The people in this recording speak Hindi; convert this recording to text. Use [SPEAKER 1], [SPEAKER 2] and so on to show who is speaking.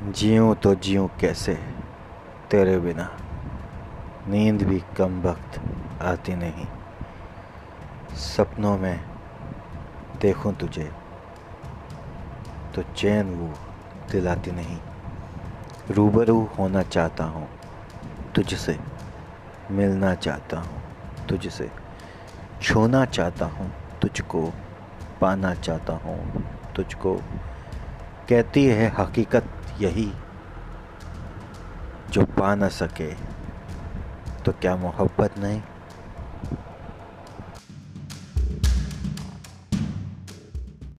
[SPEAKER 1] जीऊँ तो जीऊँ कैसे? तेरे बिना नींद भी कम वक्त आती नहीं। सपनों में देखूँ तुझे तो चैन वो दिलाती नहीं। रूबरू होना चाहता हूँ, तुझसे मिलना चाहता हूँ, तुझसे छूना चाहता हूँ, तुझको पाना चाहता हूँ, तुझको कहती है हकीकत यही जो पा न सके तो क्या मोहब्बत नहीं?